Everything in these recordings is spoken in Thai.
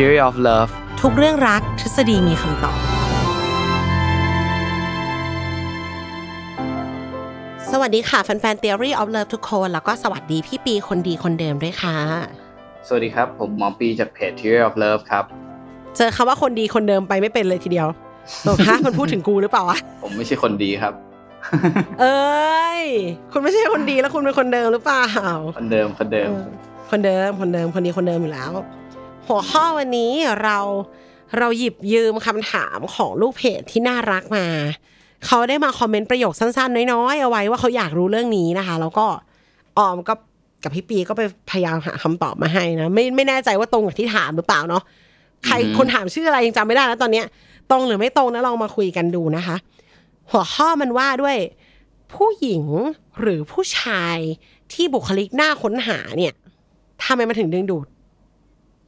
Theory of Love ทุกเรื่องรักทฤษฎีมีคำตอบ สวัสดีค่ะแฟนๆ Theory of Love ทุกคน แล้วก็สวัสดีพี่ปีคนดีคนเดิมด้วยค่ะ สวัสดีครับ ผมหมอปีจากเพจ Theory of Love ครับ เจอคำว่าคนดีคนเดิมไปไม่เป็นเลยทีเดียวโอ้ฮะมันพูดถึงกูหรือเปล่าวะ ผมไม่ใช่คนดีครับ เอ้ย คุณไม่ใช่คนดีแล้วคุณเป็นคนเดิมหรือเปล่า คนเดิมคนเดิมเออคนเดิมคนเดิมคนดีคนเดิมอยู่แล้ว หัวข้อวันนี้เราเราหยิบยืมคำถามของลูกเพจที่น่ารักมา เขาได้มาคอมเมนต์ประโยคสั้นๆ น้อยๆ เอาไว้ว่าเขาอยากรู้เรื่องนี้นะคะ แล้วก็ออมก็กับพี่ปีก็ไปพยายามหาคำตอบมาให้นะ ไม่ไม่แน่ใจว่าตรงกับที่ถามหรือเปล่าเนาะใครอือหือคนถามชื่ออะไรยังจำไม่ได้แล้วตอนเนี้ย ตรงหรือไม่ตรงนะลองมาคุยกันดูนะคะ หัวข้อมันว่าด้วย ผู้หญิงหรือผู้ชายที่บุคลิกน่าค้นหาเนี่ยทำไมมันถึงดึงดูด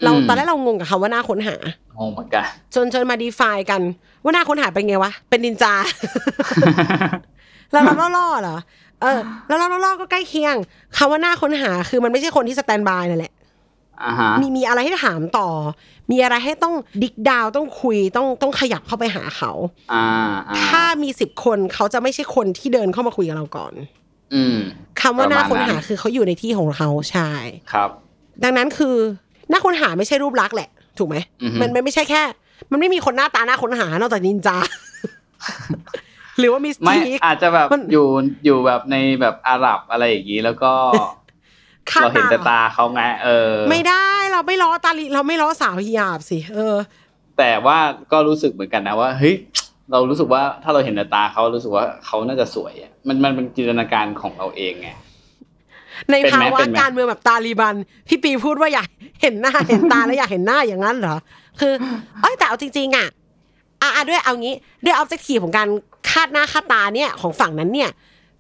เราอืมตอนแรกเรางงกับคำว่าน่าค้นหางงเหมือนกันจนจนมาดีฟายกันว่าน่าค้นหาเป็นไงวะ เป็นนินจาแล้วเราล่อๆเหรอเออ แล้วเราล่อๆก็ใกล้เคียงคำว่าน่าค้นหาคือมันไม่ใช่คนที่สแตนบายนั่นแหละอ่าฮะมีมีอะไรให้ถามต่อ มีอะไรให้ต้องดิกดาวต้องคุยต้องต้องขยับเข้าไปหาเขาอ่าอ่าถ้ามีสิบคนเขาจะไม่ใช่คนที่เดินเข้ามาคุยกับเราก่อน อืมคำว่าน่าค้นหาประมาณนั้นคือเขาอยู่ในที่ของเขาใช่ครับ ดังนั้นคือ น่าค้นหาไม่ใช่รูปลักษณ์แหละ ถูกไหมอือฮึมันมันไม่ใช่แค่ มันไม่มีคนหน้าตาน่าค้นหานอกจากนินจาหรือว่ามิสไม่ทีคอาจจะแบบมันอยู่อยู่แบบในแบบอาหรับอะไรอย่างนี้แล้วก็คาดเราเห็นแต่หรอตาเขาไงเออ ไม่ได้เราไม่ล้อตาลีเราไม่ล้อสาวฮิญาบสิเออ แต่ว่าก็รู้สึกเหมือนกันนะว่าเฮ้ยเรารู้สึกว่าถ้าเราเห็นแต่ตาเขารู้สึกว่าเขาน่าจะสวยอะมันมันเป็นจินตนาการของเราเองไง ในเป็นไหมภาวะเป็นไหมการเมืองแบบตาลีบัน พี่ปีพูดว่าอยากเห็นหน้าเห็นตาแล้วอยากเห็นหน้าอย่างนั้นเหรอ คือเอ้ยแต่เอาจริงๆอะอะอะด้วยเอางี้ด้วยออบเจกตีของการคาดหน้าคาดตาเนี่ยของฝั่งนั้นเนี่ย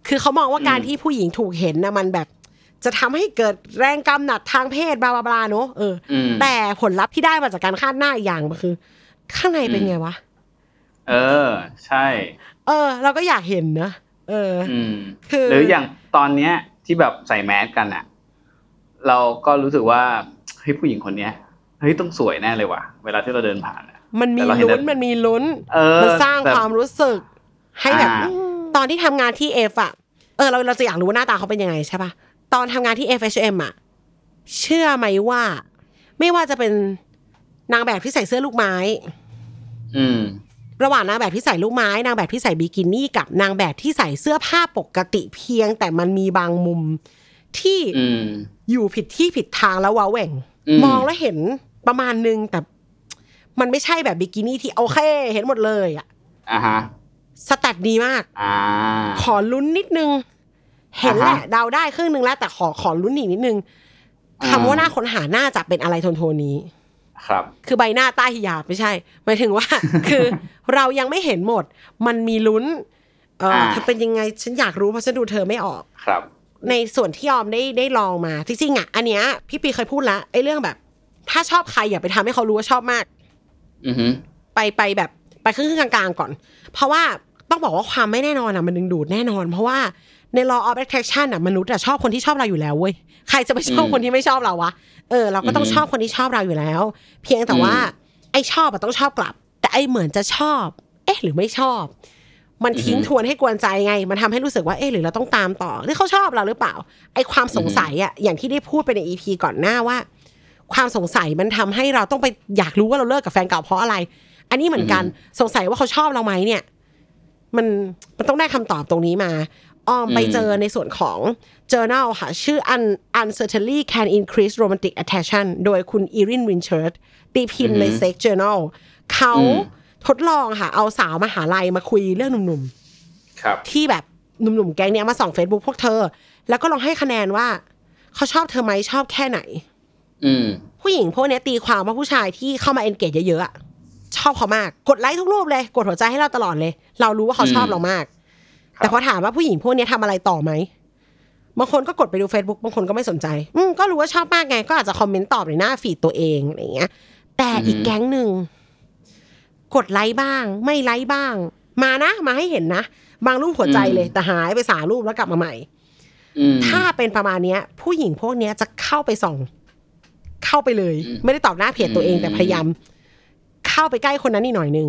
คือเขามองว่าการที่ผู้หญิงถูกเห็นนะมันแบบ จะทำให้เกิดแรงกำหนัดทางเพศบลาบลาบลาเนอะเอออมแต่ผลลัพธ์ที่ได้มาจากการคาดหน้าอีกอย่างมันคือ ข้างในเป็นไงวะเออ ใช่ เออ เราก็อยากเห็นนะเออออืมคือหรืออย่างตอนเนี้ย ที่แบบใส่แมสกันอะเราก็รู้สึกว่าเฮ้ยผู้หญิงคนเนี้ยเฮ้ยต้องสวยแน่เลยว่ะ เวลาที่เราเดินผ่านอะมันมีแต่เราเห็นลุ้นแต่มันมีลุ้นเออมันสร้างแต่ความรู้สึก ให้แบบอ่าตอนที่ทำงานที่เอฟอะเออเราเราจะอยากรู้ว่าหน้าตาเขาเป็นยังไงใช่ปะตอนทำงานที่ FHM อะเชื่อไหมว่า ไม่ว่าจะเป็นนางแบบที่ใส่เสื้อลูกไม้ อืม ระหว่างนางแบบที่ใส่ลูกไม้ นางแบบที่ใส่บิกินี่กับนางแบบที่ใส่เสื้อผ้าปกติเพียง แต่มันมีบางมุมที่อืมอยู่ผิดที่ผิดทางแล้วว้าแหว่งอืมมองแล้วเห็นประมาณนึงแต่มันไม่ใช่แบบบิกินี่ที่โอเค เห็นหมดเลยอะอ่าฮะสแตทดีมากอ่าขอลุ้นนิดนึง เห็นแหละอ่าฮะเดาได้ครึ่งหนึ่งแล้ว แต่ขอขอลุ้นอีกนิดนึงอ่าคำว่าหน้าค้นหาน่าจะเป็นอะไรโทนโทนนี้ ครับ คือใบหน้าใต้หิยาบไม่ใช่หมายถึงว่า คือเรายังไม่เห็นหมด มันมีลุ้น เอออ่าถ้าเป็นยังไงฉันอยากรู้เพราะฉันดูเธอไม่ออกครับ ในส่วนที่ยอมได้ได้ลองมาจริงๆอะอันเนี้ยพี่ปีเคยพูดละไอ้เรื่องแบบ ถ้าชอบใครอย่าไปทำให้เขารู้ว่าชอบมาก อือฮึไปไปแบบไปครึ่งๆกลางๆก่อน เพราะว่าต้องบอกว่าความไม่แน่นอนอะมันดึงดูดแน่นอน เพราะว่า ใน law of attraction อะมนุษย์อะชอบคนที่ชอบเราอยู่แล้วเว้ยใครจะไปชอบคนที่ไม่ชอบเราวะเออเราก็ต้องชอบคนที่ชอบเราอยู่แล้ว เพียงแต่ว่า ไอ้ชอบอะต้องชอบกลับ แต่ไอ้เหมือนจะชอบ เอ๊ะ หรือไม่ชอบ มันทิ้งอือฮึทวนให้กวนใจไง มันทำให้รู้สึกว่าเอ๊ะหรือเราต้องตามต่อหรือเขาชอบเราหรือเปล่า ไอ้ความสงสัยอะอย่างที่ได้พูดไปในอีพีก่อนหน้าว่า ความสงสัยมันทำให้เราต้องไปอยากรู้ว่าเราเลิกกับแฟนเก่าเพราะอะไร อันนี้เหมือนกันสงสัยว่าเขาชอบเราไหมเนี่ยมันมันต้องได้คำตอบตรงนี้มา อ้อมไปเจอในส่วนของ journal ค่ะ ชื่อ Un uncertainty can increase romantic attraction โดยคุณอีรินวินเชิร์ตตีพิมพ์ใน Sex Journal เขาทดลองค่ะ เอาสาวมหาลัยมาคุยเรื่องหนุ่มครับๆที่แบบหนุ่มๆแก๊งเนี้ยมาส่อง Facebook พวกเธอ แล้วก็ลองให้คะแนนว่า เขาชอบเธอไหมชอบแค่ไหนอืมผู้หญิงพวกเนี้ยตีความว่าผู้ชายที่เข้ามาเอนเกจเยอะๆอะชอบเขามาก กดไลค์ทุกรูปเลย กดหัวใจให้เราตลอดเลย เรารู้ว่าเขาชอบอืมเรามาก แต่พอถามว่าผู้หญิงพวกเนี้ยทำอะไรต่อไหมบางคนก็กดไปดู Facebook บางคนก็ไม่สนใจ อืมก็รู้ว่าชอบมากไง ก็อาจจะคอมเมนต์ตอบในหน้าฟีดตัวเองอะไรอย่างเงี้ย แต่อีกแก๊งหนึ่งกดไลค์บ้าง ไม่ไลค์บ้าง มานะ มาให้เห็นนะ บางรูปหัวใจเลย แต่หายไปสามรูปแล้วกลับมาใหม่อืมถ้าเป็นประมาณเนี้ย ผู้หญิงพวกเนี้ยจะเข้าไปส่อง เข้าไปเลยอืมไม่ได้ตอบหน้าเพจตัวเองอืมแต่พยายามเข้าไปใกล้คนนั้นอีกหน่อยนึง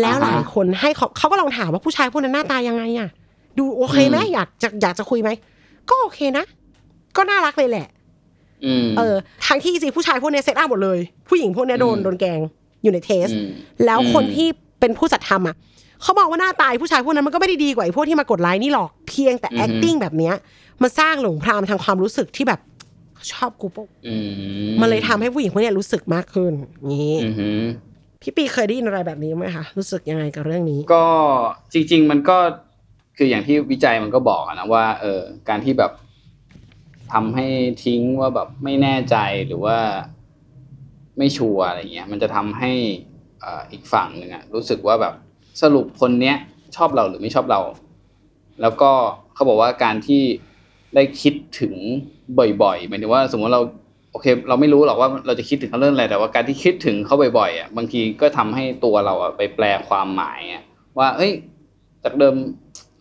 แล้วอ่าฮะหลายคนให้เขาเขาก็ลองถามว่าผู้ชายพวกนั้นหน้าตายังไงอะ ดูโอเคไหมอืมอยากจะอยากจะคุยไหมก็โอเคนะ ก็น่ารักเลยแหละอืมเออทางที่จริงๆผู้ชายพวกเนี้ยเซตอัพหมดเลย ผู้หญิงพวกเนี้ยโดนอืมโดนแกล้งอยู่ในเทสอืมแล้วคนอืมที่เป็นผู้จัดทำอะเขาบอกว่าหน้าตายผู้ชายพวกนั้นมันก็ไม่ได้ดีกว่าไอ้พวกที่มากดไลค์นี่หรอกเพียงแต่ acting แบบเนี้ย มันสร้างหลงพรามทางความรู้สึกที่แบบชอบกูปุ๊บอืมมันเลยทำให้ผู้หญิงพวกเนี้ยรู้สึกมากขึ้นนี้อือหือพี่ปีเคยได้ยินอะไรแบบนี้ไหมคะรู้สึกยังไงกับเรื่องนี้ ก็จริง ๆ มันก็ คืออย่างที่วิจัยมันก็บอกนะว่าเออการที่แบบทำให้ทิ้งว่าแบบไม่แน่ใจหรือว่าไม่ชัวร์อะไรเงี้ย มันจะทำให้อ,อ,อีกฝั่งหนึ่งอะรู้สึกว่าแบบสรุปคนเนี้ยชอบเราหรือไม่ชอบเรา แล้วก็เขาบอกว่าการที่ได้คิดถึงบ่อยๆหมายถึงว่าสมมติเราโอเค เราไม่รู้หรอกว่าเราจะคิดถึงเขาเรื่องอะไรแต่ว่าการที่คิดถึงเขาบ่อยๆอะบางทีก็ทำให้ตัวเราอะไปแปลความหมายอะว่า เอ้ย จากเดิม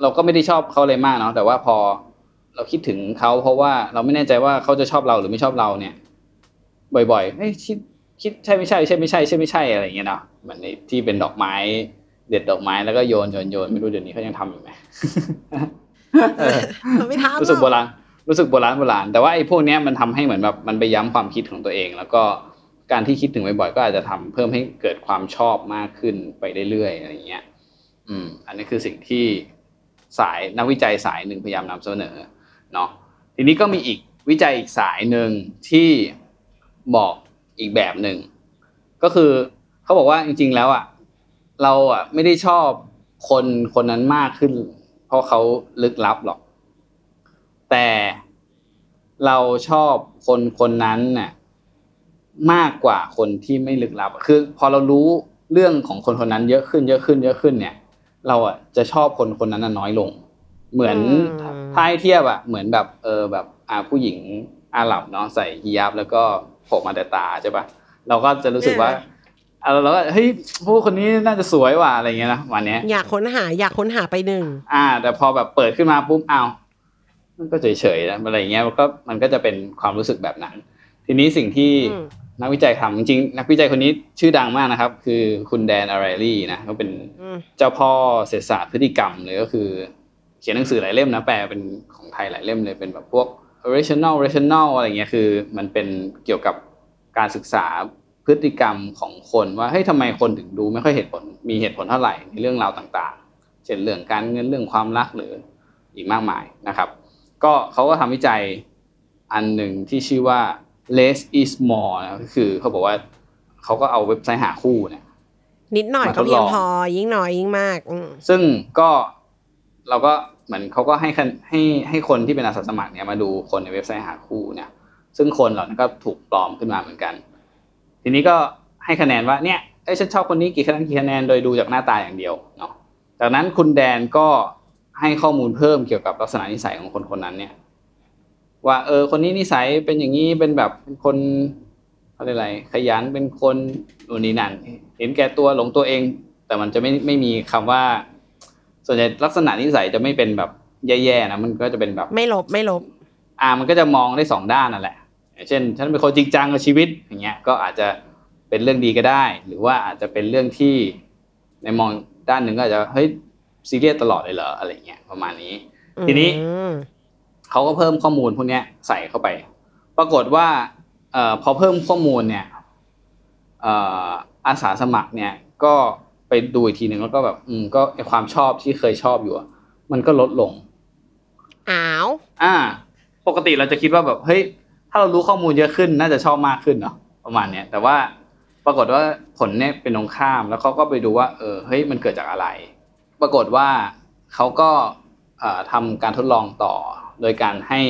เราก็ไม่ได้ชอบเขาเลยมากเนาะแต่ว่าพอเราคิดถึงเขาเพราะว่าเราไม่แน่ใจว่าเขาจะชอบเราหรือไม่ชอบเราเนี่ย บ่อยๆเฮ้ยคิดคิดใช่ไม่ใช่ใช่ไม่ใช่ใช่ไม่ใช่อะไรอย่างเงี้ยเนาะเหมือนในที่เป็นดอกไม้ เด็ดดอกไม้แล้วก็โยนโยนโยนไม่รู้เดี๋ยวนี้เขายังทำอยู่ไหมเออมันไม่ทำรู้สึกหโบรอกราณรู้สึกโบราณโบราณแต่ว่าไอ้พวกเนี้ยมันทำให้เหมือนแบบมันไปย้ำความคิดของตัวเอง แล้วก็การที่คิดถึงบ่อยๆก็อาจจะทำเพิ่มให้เกิดความชอบมากขึ้นไปเรื่อยๆอะไรอย่างเงี้ย อืม อันนี้คือสิ่งที่ สายนักวิจัยสายหนึ่งพยายามนำเสนอเนาะทีนี้ก็มีอีกวิจัยอีกสายหนึ่งที่บอกอีกแบบหนึ่งก็คือเขาบอกว่าจริง ๆ แล้วอะเราอะไม่ได้ชอบคนคนนั้นมากขึ้น เพราะเขาลึกลับหรอก แต่เราชอบคนคนนั้นน่ะมากกว่าคนที่ไม่ลึกลับ คือ พอเรารู้เรื่องของคนคนนั้นเยอะขึ้น เยอะขึ้น เยอะขึ้นเนี่ย เราอะจะชอบคนคนนั้นน่ะน้อยลง เหมือนอืมถ้าให้เทียบอะเหมือนแบบเออแบบอ่าผู้หญิงอาหรับเนาะใส่ฮิญาบแล้วก็โผล่มาแต่ตาใช่ปะเราก็จะรู้สึกว่าอะเราก็เฮ้ยผู้คนนี้น่าจะสวยว่ะอะไรเงี้ยนะวันเนี้ยอยากค้นหาอยากค้นหาไปหนึ่งอ่า แต่พอแบบเปิดขึ้นมาปุ๊บอ้าวมันก็เฉยๆนะอะไรอย่างเงี้ยมันก็มันก็จะเป็นความรู้สึกแบบนั้น ทีนี้สิ่งที่อืม นักวิจัยทำจริงๆนักวิจัยคนนี้ชื่อดังมากนะครับ คือคุณแดนอาไรลี่นะเขาเป็นอืมเจ้าพ่อเศรษฐศาสตร์พฤติกรรมเลยก็คือ เขียนหนังสือหลายเล่มนะแปลเป็นของไทยหลายเล่มเลยเป็นแบบพวก rational rational อะไรเงี้ยคือ มันเป็นเกี่ยวกับการศึกษาพฤติกรรมของคนว่าเฮ้ยทำไมคนถึงดูไม่ค่อยเหตุผลมีเหตุผลเท่าไหร่ในเรื่องราวต่างๆ เช่นเรื่องการเงินเรื่องความรักหรืออีกมากมายนะครับ ก็เขาก็ทำวิจัยอันหนึ่งที่ชื่อว่า less is more นะก็คือเขาบอกว่าเขาก็เอาเว็บไซต์หาคู่เนี่ยนิดหน่อยมาทก็ดเพียลงองพอยิ่งน้อยยิ่งมากอืมซึ่งก็เราก็เหมือนเขาก็ให้คะให้ให้คนที่เป็นอาสาสมัครเนี่ยมาดูคนในเว็บไซต์หาคู่เนี่ย ซึ่งคนเหล่านั้นก็ถูกปลอมขึ้นมาเหมือนกัน ทีนี้ก็ให้คะแนนว่าเนี่ยเอ้ยฉันชอบคนนี้กี่คะแนนกี่คะแนนโดยดูจากหน้าตาอย่างเดียวเนาะจากนั้นคุณแดนก็ให้ข้อมูลเพิ่มเกี่ยวกับลักษณะนิสัยของคนคนนั้นเนี่ย ว่าเออคนนี้นิสัยเป็นอย่างนี้เป็นแบบเป็นคนเขาเรียกอะไรขยันเป็นคนนู่นนี่นั่นเห็นแก่ตัวหลงตัวเอง แต่มันจะไม่ไม่มีคำว่า ส่วนใหญ่ลักษณะนิสัยจะไม่เป็นแบบแย่ๆนะมันก็จะเป็นแบบ ไม่ลบไม่ลบ อ่ามันก็จะมองได้สองด้านนั่นแหละอย่างเช่น ฉันเป็นคนจริงจังกับชีวิตอย่างเงี้ยก็อาจจะเป็นเรื่องดีก็ได้ หรือว่าอาจจะเป็นเรื่องที่ในมองด้านหนึ่งก็อาจจะเฮ้ยซีเรียสตลอดเลยเหรออะไรเงี้ยประมาณนี้ ทีนี้อืม เขาก็เพิ่มข้อมูลพวกเนี้ยใส่เข้าไป ปรากฏว่าเอ่อพอเพิ่มข้อมูลเนี่ยเอ่ออาสาสมัครเนี่ยก็ไปดูอีกทีหนึ่งแล้วก็แบบอืมก็ไอความชอบที่เคยชอบอยู่อะมันก็ลดลงอ้าวอ่า ปกติเราจะคิดว่าแบบเฮ้ยถ้าเรารู้ข้อมูลเยอะขึ้นน่าจะชอบมากขึ้นเนาะประมาณเนี้ยแต่ว่าปรากฏว่าผลเนี่ยเป็นตรงข้ามแล้วเขาก็ไปดูว่าเออเฮ้ยมันเกิดจากอะไร ปรากฏว่าเขาก็เอ่อทำการทดลองต่อ โดยการให้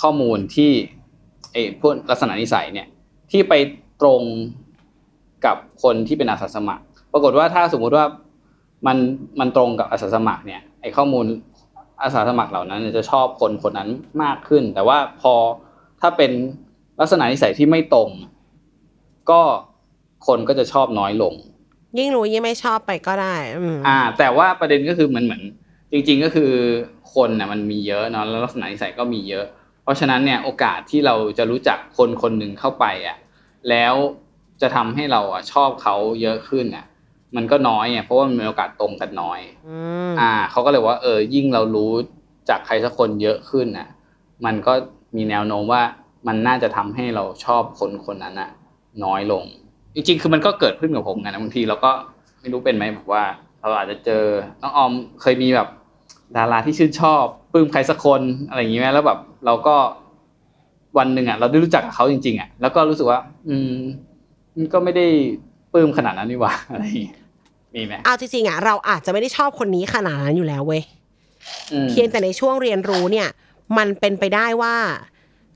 ข้อมูลที่ไอ้พวกลักษณะนิสัยเนี่ยที่ไปตรงกับคนที่เป็นอาสาสมัคร ปรากฏว่าถ้าสมมุติว่ามันมันตรงกับอาสาสมัครเนี่ยไอ้ข้อมูลอาสาสมัครเหล่านั้นเนี่ยจะชอบคนคนนั้นมากขึ้น แต่ว่าพอถ้าเป็นลักษณะนิสัยที่ไม่ตรง ก็คนก็จะชอบน้อยลง ยิ่งรู้ยิ่งไม่ชอบไปก็ได้อืมอ่า แต่ว่าประเด็นก็คือเหมือนเหมือน จริง ๆก็คือ คนน่ะมันมีเยอะเนาะแล้วลักษณะนิสัยก็มีเยอะ เพราะฉะนั้นเนี่ยโอกาสที่เราจะรู้จักคนคนหนึ่งเข้าไปอะแล้วจะทำให้เราอะชอบเขาเยอะขึ้นอะมันก็น้อยอะเพราะว่ามันมีโอกาสตรงกันน้อยอืมอ่าเขาก็เลยว่าเออยิ่งเรารู้จากใครสักคนเยอะขึ้นน่ะมันก็มีแนวโน้มว่ามันน่าจะทำให้เราชอบคนคนนั้นน่ะน้อยลง จริง ๆ คือมันก็เกิดขึ้นกับผมไงนะบางทีเราก็ไม่รู้เป็นไหมแบบว่า เราอาจจะเจอน้องออมเคยมีแบบ ดาราที่ชื่นชอบปลื้มใครสักคนอะไรอย่างนี้ไหมแล้วแบบเราก็วันหนึ่งอะเราได้รู้จักกับเขาจริงๆอะแล้วก็รู้สึกว่า อืมมันก็ไม่ได้ปลื้มขนาดนั้นนี่หว่าอะไรอย่างงี้มีไหมเอาจริงๆอะเราอาจจะไม่ได้ชอบคนนี้ขนาดนั้นอยู่แล้วเว้ยอืมเพียงแต่ในช่วงเรียนรู้เนี่ย มันเป็นไปได้ว่า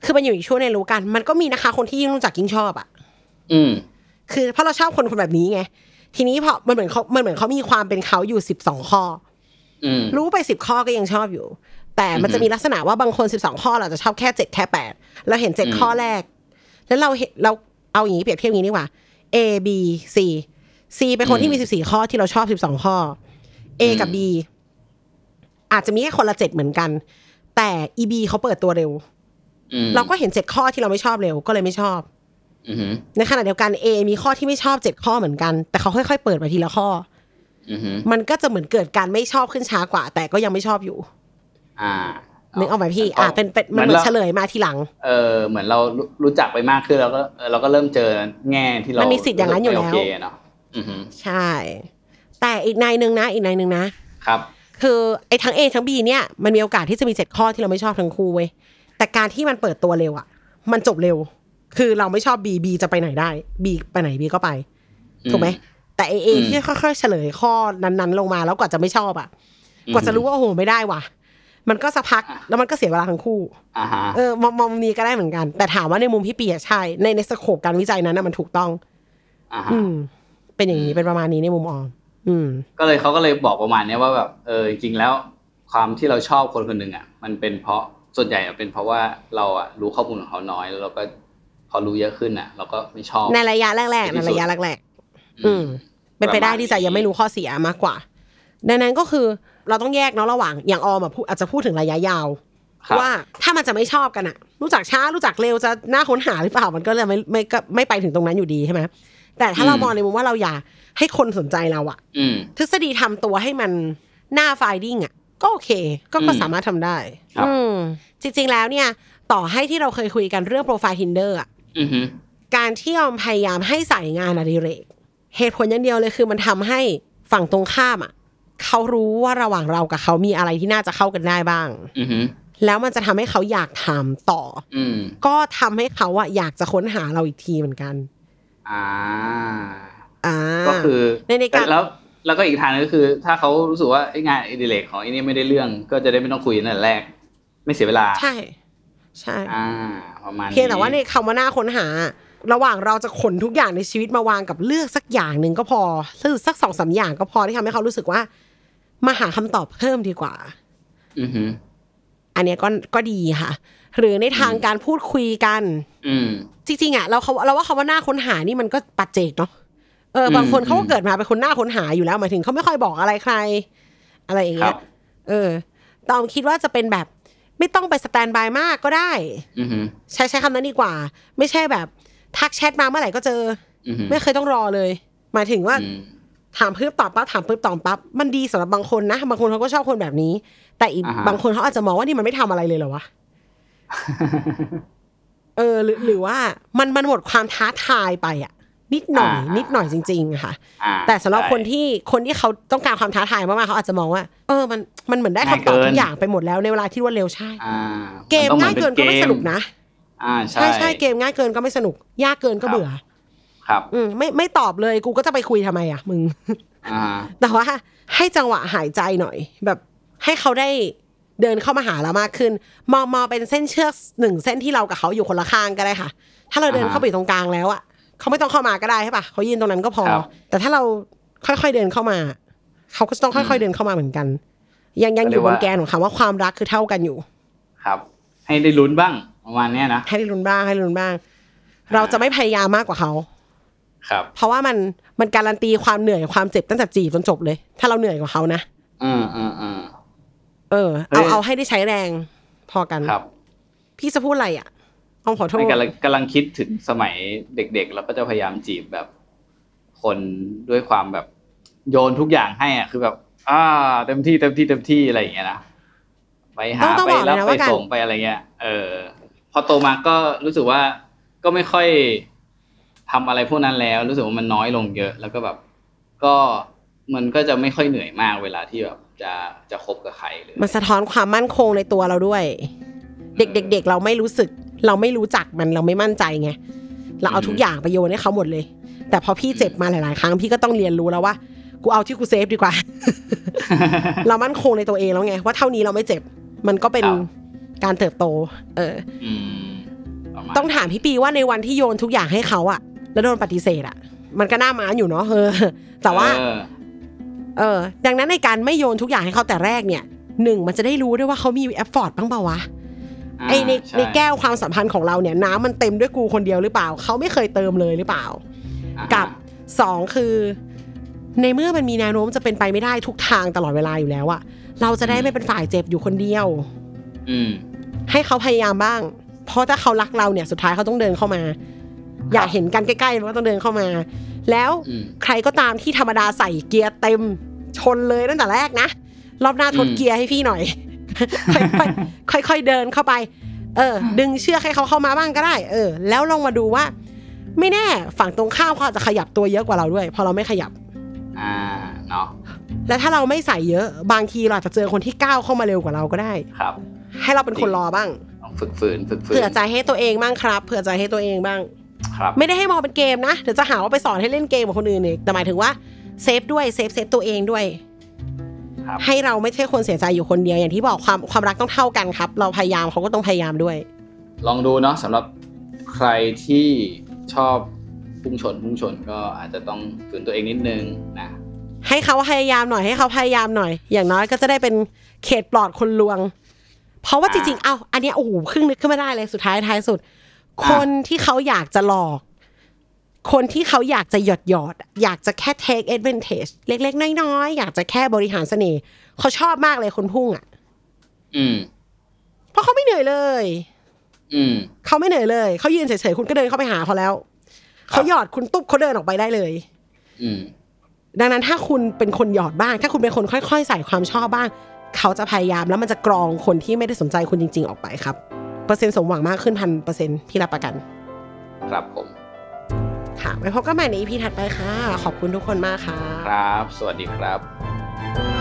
คือมันอยู่อีกช่วงเรียนรู้กัน มันก็มีนะคะ คนที่ยิ่งรู้จักยิ่งชอบอะ อืม คือเพราะเราชอบคนคนแบบนี้ไงทีนี้พอมันเหมือนเขามันเหมือนเขามีความเป็นเขาอยู่สิบสองข้ออืม รู้ไปสิบข้อก็ยังชอบอยู่ แต่มันจะมีลักษณะว่าบางคนสิบสองข้อเราจะชอบแค่เจ็ดแค่แปดเราเห็นเจ็ดอืมข้อแรก แล้วเราเห็นเราเอาอย่างนี้เปรียบเทียบอย่างนี้ดีกว่า A B C C เป็นคนที่มีสิบสี่ข้อที่เราชอบสิบสองข้อ A กับ B อาจจะมีแค่คนละเจ็ดเหมือนกัน แต่ E B เขาเปิดตัวเร็วอืมเราก็เห็นเจ็ดข้อที่เราไม่ชอบเร็วก็เลยไม่ชอบอือหือในขณะเดียวกัน A มีข้อที่ไม่ชอบเจ็ดข้อเหมือนกัน แต่เขาค่อยๆเปิดมาทีละข้ออือหือ มันก็จะเหมือนเกิดการไม่ชอบขึ้นช้ากว่า แต่ก็ยังไม่ชอบอยู่ อ่านึกออกไหมพี่ อ่าเป็นเป็นมันเหมือนเฉลยมาทีหลัง เออ เหมือนเรารู้รู้จักไปมากขึ้นแล้วก็เออเราก็เริ่มเจอแง่ที่เรามันมีสิทธิ์อย่างนั้นอยู่แล้วไม่โอเคเนาะอือหือใช่ แต่อีกนายหนึ่งนะ อีกนายหนึ่งนะ ครับ คือไอ้ทั้ง A ทั้ง B เนี่ย มันมีโอกาสที่จะมีเจ็ดข้อที่เราไม่ชอบทั้งคู่เว้ย แต่การที่มันเปิดตัวเร็วอะ มันจบเร็ว คือเราไม่ชอบ B B จะไปไหนได้ B ไปไหน B ก็ไป ถูกไหม แต่ A A อืมที่ค่อยๆเฉลยข้อนั้นๆ ลงมาแล้วกว่าจะไม่ชอบอะ กว่าจะรู้ว่าโอ้โหไม่ได้ว่ะ มันก็สักพักแล้วมันก็เสียเวลาทั้งคู่อ่าฮะเออมองมองมุมนี้ก็ได้เหมือนกัน แต่ถามว่าในมุมพี่เปียใช่ ในในสโคปการวิจัยนั้นนะมันถูกต้องอ่าฮะอืม เป็นอย่างนี้เป็นประมาณนี้ในมุมออมอืม ก็เลยเขาก็เลยบอกประมาณเนี้ยว่าแบบเออจริงๆแล้ว ความที่เราชอบคนคนหนึ่งอะ มันเป็นเพราะส่วนใหญ่อะเป็นเพราะว่าเราอะรู้ข้อมูลของเขาน้อยแล้วเราก็พอรู้เยอะขึ้นอะ เราก็ไม่ชอบในระยะแรกๆในในที่สุดระยะแรกๆ อืม เป็นไปได้ที่จะยังไม่รู้ข้อเสียมากกว่า ดังนั้นก็คือเราต้องแยกเนาะระหว่างอย่างออมอะพูดอาจจะพูดถึงระยะยาวครับว่าถ้ามันจะไม่ชอบกันอะรู้จักช้ารู้จักเร็วจะน่าค้นหาหรือเปล่ามันก็เลยไม่ไม่ก็ไม่ไปถึงตรงนั้นอยู่ดีใช่ไหมแต่ถ้าเรามองในมุมว่าเราอยากให้คนสนใจเราอะอืมทฤษฎีทำตัวให้มันหน้าไฟดิ้งอะก็โอเค ก็ก็อืมสามารถทำได้ครับอืมจริง ๆแล้วเนี่ย ต่อให้ที่เราเคยคุยกันเรื่องโปรไฟล์ Tinder อะอือหือการที่ยอมพยายามให้ใส่งานอดิเรก เหตุผลอย่างเดียวเลยคือมันทำให้ฝั่งตรงข้ามอะเขารู้ว่าระหว่างเรากับเขามีอะไรที่น่าจะเข้ากันได้บ้างอือหือแล้วมันจะทำให้เขาอยากถามต่อ อืมก็ทำให้เขาอะอยากจะค้นหาเราอีกทีเหมือนกัน อ่า อ่า ก็คือในในการแล้วแล้วก็อีกทางนึงก็คือ ถ้าเขารู้สึกว่าไอ้งานอดิเรกของไอ้นี่ไม่ได้เรื่อง ก็จะได้ไม่ต้องคุยตั้งแต่แรก ไม่เสียเวลา ใช่ ใช่ อ่า ประมาณนี้เพียงแต่ว่าในคำว่าหน้าค้นหา ระหว่างเราจะขนทุกอย่างในชีวิตมาวางกับเลือกสักอย่างหนึ่งก็พอหรือสักสองสามอย่างก็พอที่ทำให้เขารู้สึกว่า มาหาคำตอบเพิ่มดีกว่าอือหืออันเนี้ยก็ก็ดีค่ะ หรือในทางการพูดคุยกัน อืมจริงๆอะเราเขาเราว่าคำว่าหน้าค้นหานี่มันก็ปัจเจกเนาะเออบางคนอืมเขาก็เกิดมาเป็นคนหน้าค้นหาอยู่แล้วหมายถึงเขาไม่ค่อยบอกอะไรใคร อะไรอย่างคเงี้รัยบเออตอมคิดว่าจะเป็นแบบ ไม่ต้องไปสแตนบายมากก็ได้อือหือใช้ใช้คำนั้นดีกว่า ไม่ใช่แบบ ทักแชทมาเมื่อไหร่ก็เจออือหือไม่เคยต้องรอเลย หมายถึงว่าอืมถามปึ๊บตอบปั๊บถามปึ๊บตอบปั๊บมันดีสำหรับบางคนนะบางคนเขาก็ชอบคนแบบนี้ แต่อีกอ่าฮะบางคนเขาอาจจะมองว่านี่มันไม่ทำอะไรเลยเหรอวะเออหรือหรือว่ามันมันหมดความท้าทายไปอะ นิดหน่อย นิดหน่อยจริงๆอะค่ะอ่าแต่สำหรับใช่คนที่คนที่เขาต้องการความท้าทายมากๆเขาอาจจะมองว่า เออมันมันเหมือนได้ง่ายคำตอบเกินทุกอย่างไปหมดแล้วในเวลาที่รวดเร็วใช่อ่าเกมนต้องหง่ายอเกินก็ไม่สนุกนะ อ่าใช่ ใช่ใช่เกมง่ายเกินก็ไม่สนุก ยากเกินก็เบื่อ ครับ อืมไม่ไม่ตอบเลยกูก็จะไปคุยทำไมอะ มึงอ่าแต่ว่าให้จังหวะหายใจหน่อย แบบให้เขาได้เดินเข้ามาหาเรามากขึ้น มองมองเป็นเส้นเชือกหนึ่งเส้นที่เรากับเขาอยู่คนละข้างก็ได้ค่ะ ถ้าเราเดินอ่าฮะเข้าไปอยู่ตรงกลางแล้วอะเขาไม่ต้องเข้ามาก็ได้ใช่ปะเขายืนตรงนั้นก็พอครับแต่ถ้าเราค่อยๆเดินเข้ามา เขาก็จะต้องค่อยๆเดินเข้ามาเหมือนกัน ยังยังอยู่บนแกนของคำว่าความรักคือเท่ากันอยู่ ครับ ให้ได้ลุ้นบ้าง ประมาณเนี้ยนะให้ได้ลุ้นบ้างให้ได้ลุ้นบ้าง เราจะไม่พยายามมากกว่าเขาครับ เพราะว่ามันมันการันตีความเหนื่อยความเจ็บตั้งแต่จีบจนจบเลย ถ้าเราเหนื่อยกว่าเขานะอืมอืมอืมเออเฮ้เอายเอาให้ได้ใช้แรงพอกันครับ พี่จะพูดอะไรอะเอาขอโทษไม่กำลังกำลังคิดถึงสมัยเด็กๆ แล้วก็จะพยายามจีบแบบ คนด้วยความแบบโยนทุกอย่างให้อะคือแบบ อ่า เต็มที่เต็มที่เต็มที่อะไรอย่างเงี้ยนะไปหาต้องต้องไปบอกเลรัยบนะไปว่าการส่งไปอะไรเงี้ย เออ พอโตมาก็รู้สึกว่าก็ไม่ค่อยทำอะไรพวกนั้นแล้ว รู้สึกว่ามันน้อยลงเยอะ แล้วก็แบบ ก็มันก็จะไม่ค่อยเหนื่อยมากเวลาที่แบบจะจะคบกับใครเลยมันสะท้อนความมั่นคงในตัวเราด้วยเด็กเด็กๆเราไม่รู้สึก เราไม่รู้จักมันเราไม่มั่นใจไงเราเอาทุกอย่างไปโยนให้เขาหมดเลย แต่พอพี่เจ็บมาหลาย ๆ ครั้งพี่ก็ต้องเรียนรู้แล้วว่ากูเอาที่กูเซฟดีกว่า เรามั่นคงในตัวเองแล้วไงว่าเท่านี้เราไม่เจ็บ มันก็เป็นครับ การเติบโต เอออืมประมาณต้องถามพี่ปีว่าในวันที่โยนทุกอย่างให้เขาอะแล้วโดนปฏิเสธอะมันก็น่าม้านอยู่เนาะเออ แต่ว่าเออเออ ดังนั้นในการไม่โยนทุกอย่างให้เขาแต่แรกเนี่ยหนึ่งมันจะได้รู้ด้วยว่าเขามี effort บ้างเปล่าวะอ่าไอในช่ในแก้วความสัมพันธ์ของเราเนี่ย น้ำมันเต็มด้วยกูคนเดียวหรือเปล่า เขาไม่เคยเติมเลยหรือเปล่าอ่า กับสองคือ ในเมื่อมันมีแนวโน้มจะเป็นไปไม่ได้ทุกทางตลอดเวลาอยู่แล้วอะเราจะได้ไม่เป็นฝ่ายเจ็บอยู่คนเดียว อืม ให้เขาพยายามบ้าง เพราะถ้าเขารักเราเนี่ยสุดท้ายเขาต้องเดินเข้ามา อยากเห็นกันใกล้ๆมันก็ต้องเดินเข้ามา แล้วอืมใครก็ตามที่ธรรมดาใส่เกียร์เต็มชนเลยตั้งแต่แรกนะรอบหน้าทดอืมเกียร์ให้พี่หน่อยค่อยๆค่อยๆเดินเข้าไป เออ ดึงเชือกให้เขาเข้ามาบ้างก็ได้ เออ แล้วลองมาดูว่า ไม่แน่ฝั่งตรงข้ามเขาอาจจะขยับตัวเยอะกว่าเราด้วย พอเราไม่ขยับ อ่าเนาะแล้วถ้าเราไม่ใส่เยอะ บางทีเราอาจจะเจอคนที่ก้าวเข้ามาเร็วกว่าเราก็ได้ ครับ ให้เราเป็นคนรอบ้างต้องฝึกฝืนฝึกฝืนเผื่อใจให้ตัวเองบ้างครับ เผื่อใจให้ตัวเองบ้างครับไม่ได้ให้มองเป็นเกมนะเดี๋ยวจะหาว่าไปสอนให้เล่นเกมกับคนอื่นอีกแต่หมายถึงว่า save ด้วย save save ตัวเองด้วยครับให้เราไม่ใช่คนเสียใจอยู่คนเดียวอย่างที่บอกความความรักต้องเท่ากันครับ เราพยายามเขาก็ต้องพยายามด้วย ลองดูเนาะสำหรับใครที่ชอบพุ่งชนพุ่งชนก็อาจจะต้องฝืนตัวเองนิดนึงนะให้เขาพยายามหน่อยให้เขาพยายามหน่อย อย่างน้อยก็จะได้เป็นเขตปลอดคนลวง เพราะว่าจริงๆ เอ้าอันเนี้ยโอ้โหครึ่งนึกขึ้นมาได้เลยสุดท้ายท้ายสุด คนที่เขาอยากจะหลอก คนที่เขาอยากจะหยอดหยอดๆอยากจะแค่ take advantage เล็กๆ น้อยๆ อยากจะแค่บริหารเสน่ห์เขาชอบมากเลยคนพุ่งอะ อืม เพราะเขาไม่เหนื่อยเลย อืม เขาไม่เหนื่อยเลย เขายืนเฉยๆ คุณก็เดินเข้าไปหาเขาแล้ว เขาหยอดคุณตุ๊บเขาเดินออกไปได้เลย อืมดังนั้นถ้าคุณเป็นคนหยอดบ้าง ถ้าคุณเป็นคนค่อยๆ ใส่ความชอบบ้าง เขาจะพยายามแล้วมันจะกรองคนที่ไม่ได้สนใจคุณจริง ๆ ออกไปครับ เปอร์เซ็นต์สมหวังมากขึ้นพันเปอร์เซ็นต์พี่รับประกัน ครับผม ค่ะไว้พบกันใหม่ในอีพีถัดไปค่ะ ขอบคุณทุกคนมากค่ะ ครับ สวัสดีครับ